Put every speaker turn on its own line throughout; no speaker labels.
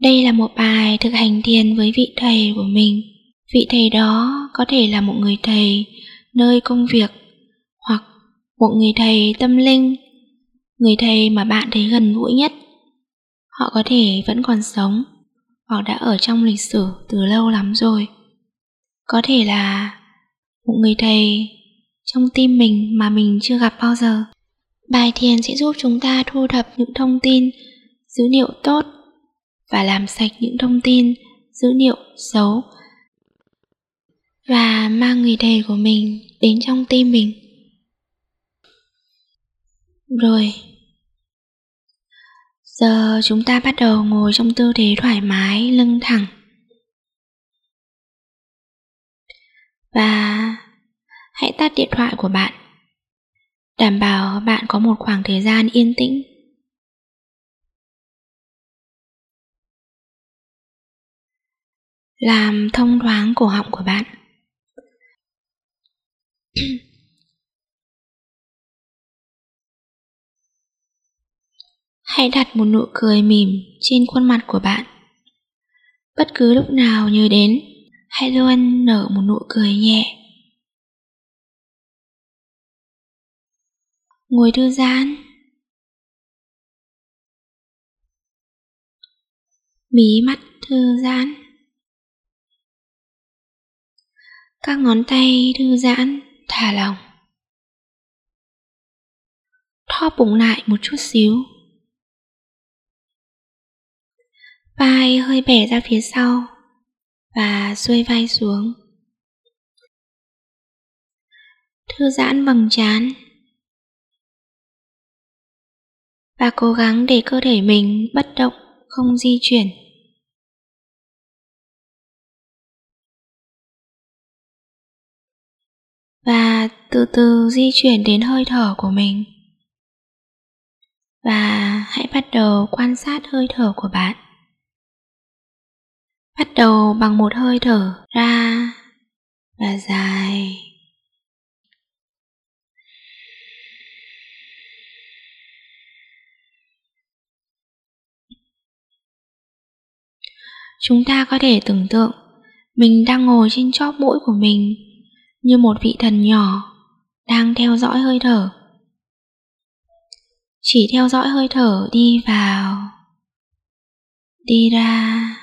Đây là một bài thực hành thiền với vị thầy của mình. Vị thầy đó có thể là một người thầy nơi công việc hoặc một người thầy tâm linh, người thầy mà bạn thấy gần gũi nhất. Họ có thể vẫn còn sống hoặc đã ở trong lịch sử từ lâu lắm rồi. Có thể là một người thầy trong tim mình mà mình chưa gặp bao giờ. Bài thiền sẽ giúp chúng ta thu thập những thông tin, dữ liệu tốt và làm sạch những thông tin, dữ liệu xấu và mang người thầy của mình đến trong tim mình. Rồi, giờ chúng ta bắt đầu ngồi trong tư thế thoải mái, lưng thẳng. Và hãy tắt điện thoại của bạn. Đảm bảo bạn có một khoảng thời gian yên tĩnh. Làm thông thoáng cổ họng của bạn. Hãy đặt một nụ cười mỉm trên khuôn mặt của bạn. Bất cứ lúc nào nhớ đến, hãy luôn nở một nụ cười nhẹ. Ngồi thư giãn. Mí mắt thư giãn. Các ngón tay thư giãn, thả lỏng. Thóp bụng lại một chút xíu. Vai hơi bẻ ra phía sau và xuôi vai xuống. Thư giãn bằng chán. Và cố gắng để cơ thể mình bất động, không di chuyển. Và từ từ di chuyển đến hơi thở của mình. Và hãy bắt đầu quan sát hơi thở của bạn. Bắt đầu bằng một hơi thở ra và dài. Chúng ta có thể tưởng tượng mình đang ngồi trên chóp mũi của mình như một vị thần nhỏ đang theo dõi hơi thở. Chỉ theo dõi hơi thở đi vào, đi ra.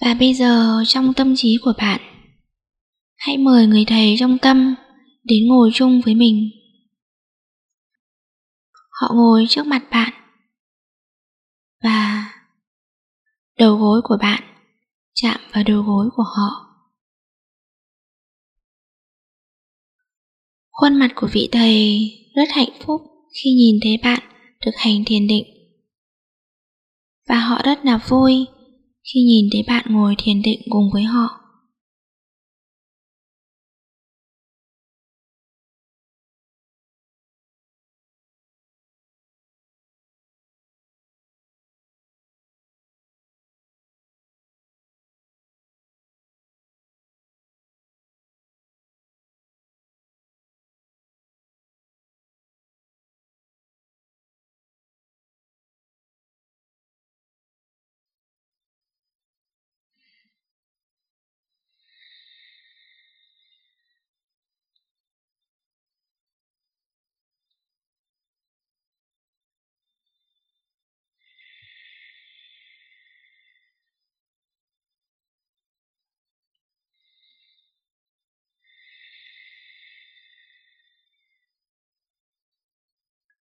Và bây giờ trong tâm trí của bạn, hãy mời người thầy trong tâm đến ngồi chung với mình. Họ ngồi trước mặt bạn và đầu gối của bạn chạm vào đầu gối của họ. Khuôn mặt của vị thầy rất hạnh phúc khi nhìn thấy bạn thực hành thiền định. Và họ rất là vui khi nhìn thấy bạn ngồi thiền định cùng với họ.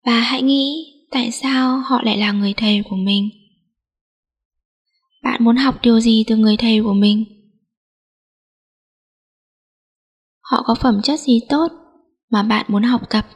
Và hãy nghĩ tại sao họ lại là người thầy của mình. Bạn muốn học điều gì từ người thầy của mình? Họ có phẩm chất gì tốt mà bạn muốn học tập?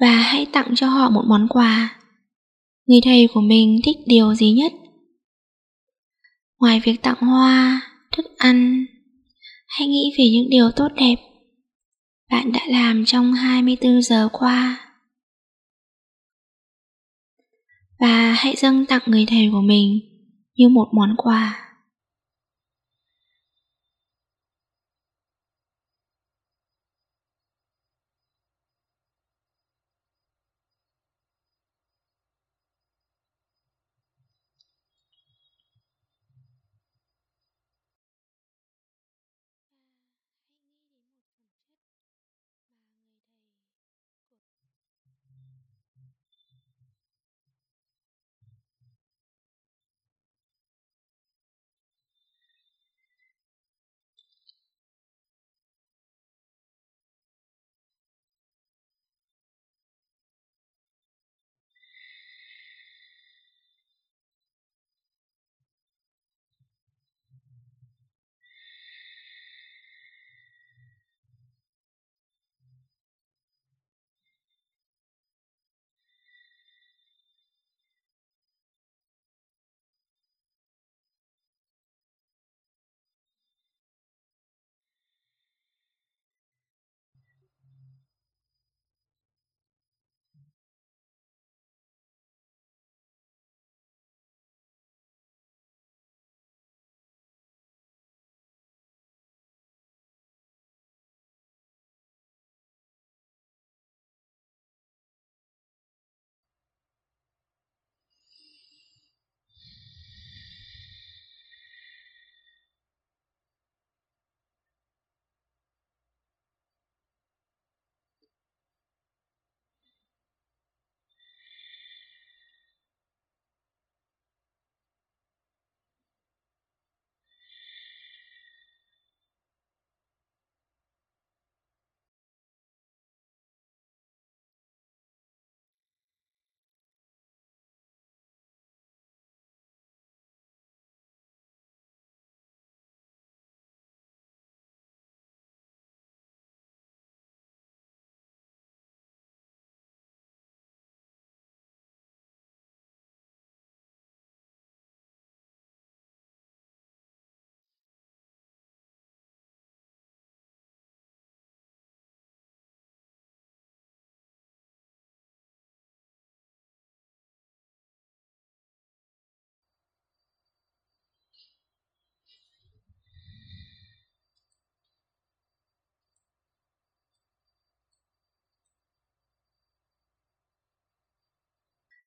Và hãy tặng cho họ một món quà. Người thầy của mình thích điều gì nhất? Ngoài việc tặng hoa, thức ăn, hãy nghĩ về những điều tốt đẹp bạn đã làm trong 24 giờ qua. Và hãy dâng tặng người thầy của mình như một món quà.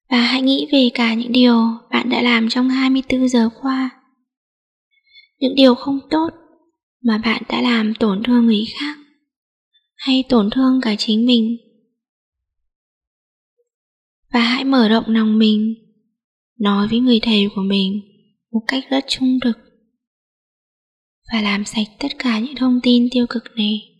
Và hãy nghĩ về cả những điều bạn đã làm trong 24 giờ qua. Những điều không tốt mà bạn đã làm tổn thương người khác hay tổn thương cả chính mình. Và hãy mở rộng lòng mình, nói với người thầy của mình một cách rất trung thực và làm sạch tất cả những thông tin tiêu cực này.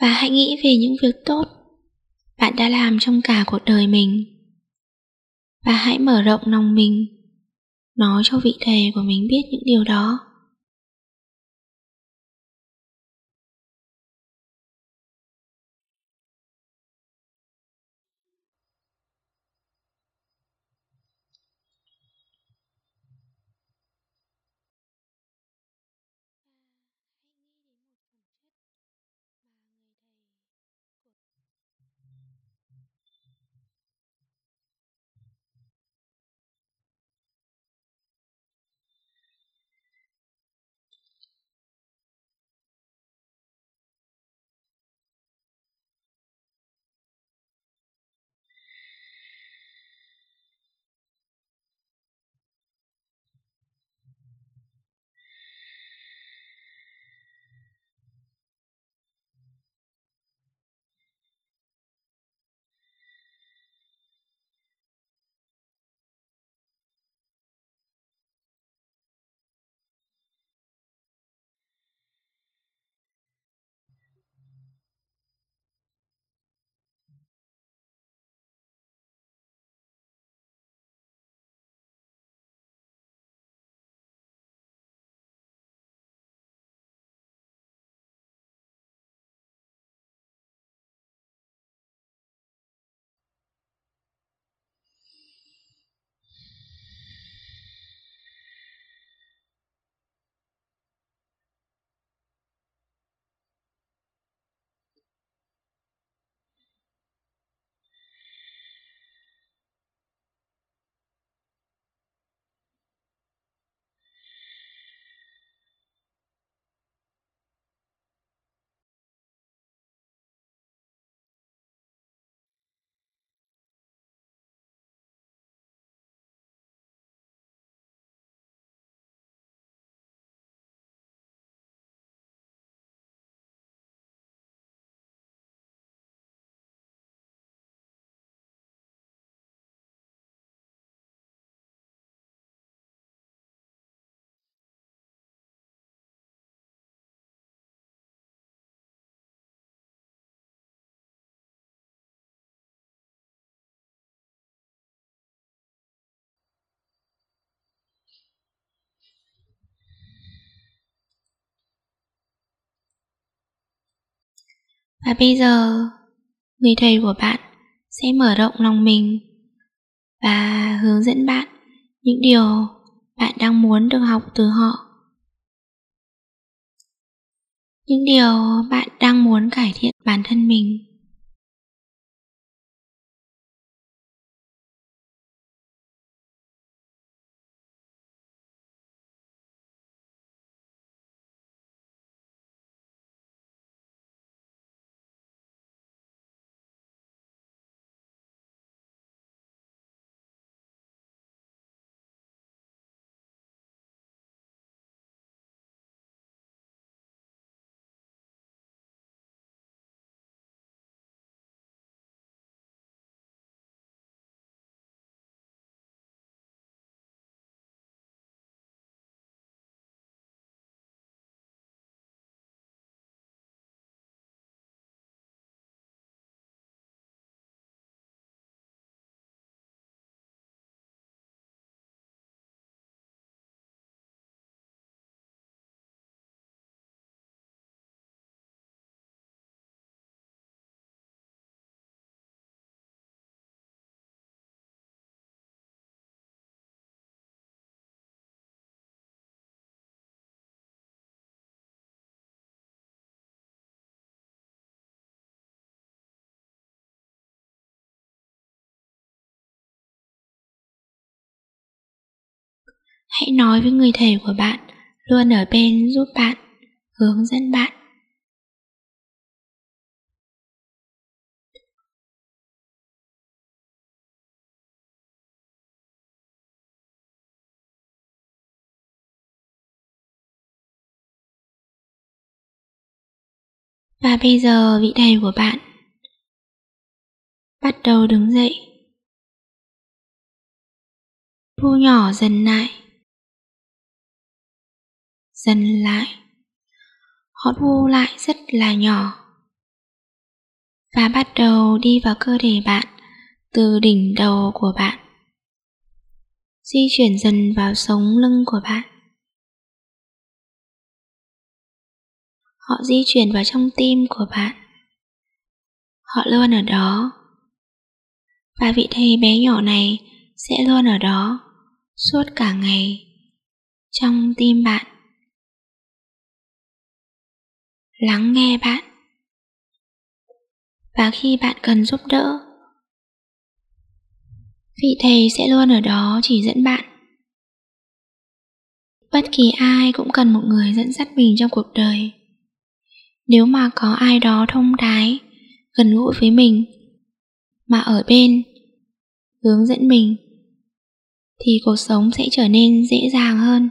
Và hãy nghĩ về những việc tốt bạn đã làm trong cả cuộc đời mình. Và hãy mở rộng lòng mình, nói cho vị thầy của mình biết những điều đó. Và bây giờ, người thầy của bạn sẽ mở rộng lòng mình và hướng dẫn bạn những điều bạn đang muốn được học từ họ. Những điều bạn đang muốn cải thiện bản thân mình. Hãy nói với người thầy của bạn, luôn ở bên giúp bạn, hướng dẫn bạn Và bây giờ vị thầy của bạn, bắt đầu đứng dậy. Thu nhỏ dần lại dần lại. Họ thu lại rất là nhỏ. Và bắt đầu đi vào cơ thể bạn, từ đỉnh đầu của bạn. Di chuyển dần vào sống lưng của bạn. Họ di chuyển vào trong tim của bạn. Họ luôn ở đó. Và vị thầy bé nhỏ này sẽ luôn ở đó suốt cả ngày trong tim bạn. Lắng nghe bạn. Và khi bạn cần giúp đỡ, vị thầy sẽ luôn ở đó chỉ dẫn bạn. Bất kỳ ai cũng cần một người dẫn dắt mình trong cuộc đời. Nếu mà có ai đó thông thái, gần gũi với mình, mà ở bên, hướng dẫn mình, thì cuộc sống sẽ trở nên dễ dàng hơn.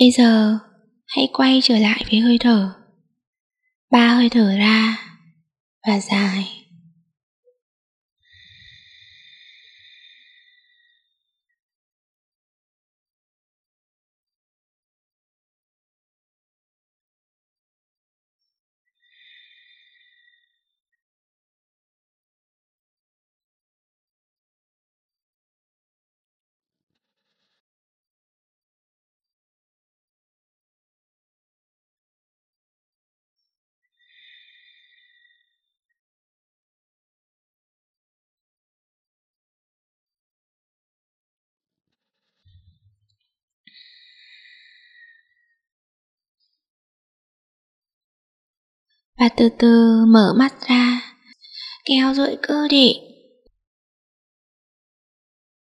Bây giờ, hãy quay trở lại với hơi thở. Ba hơi thở ra và dài. Và từ từ mở mắt ra. Kéo duỗi cơ thể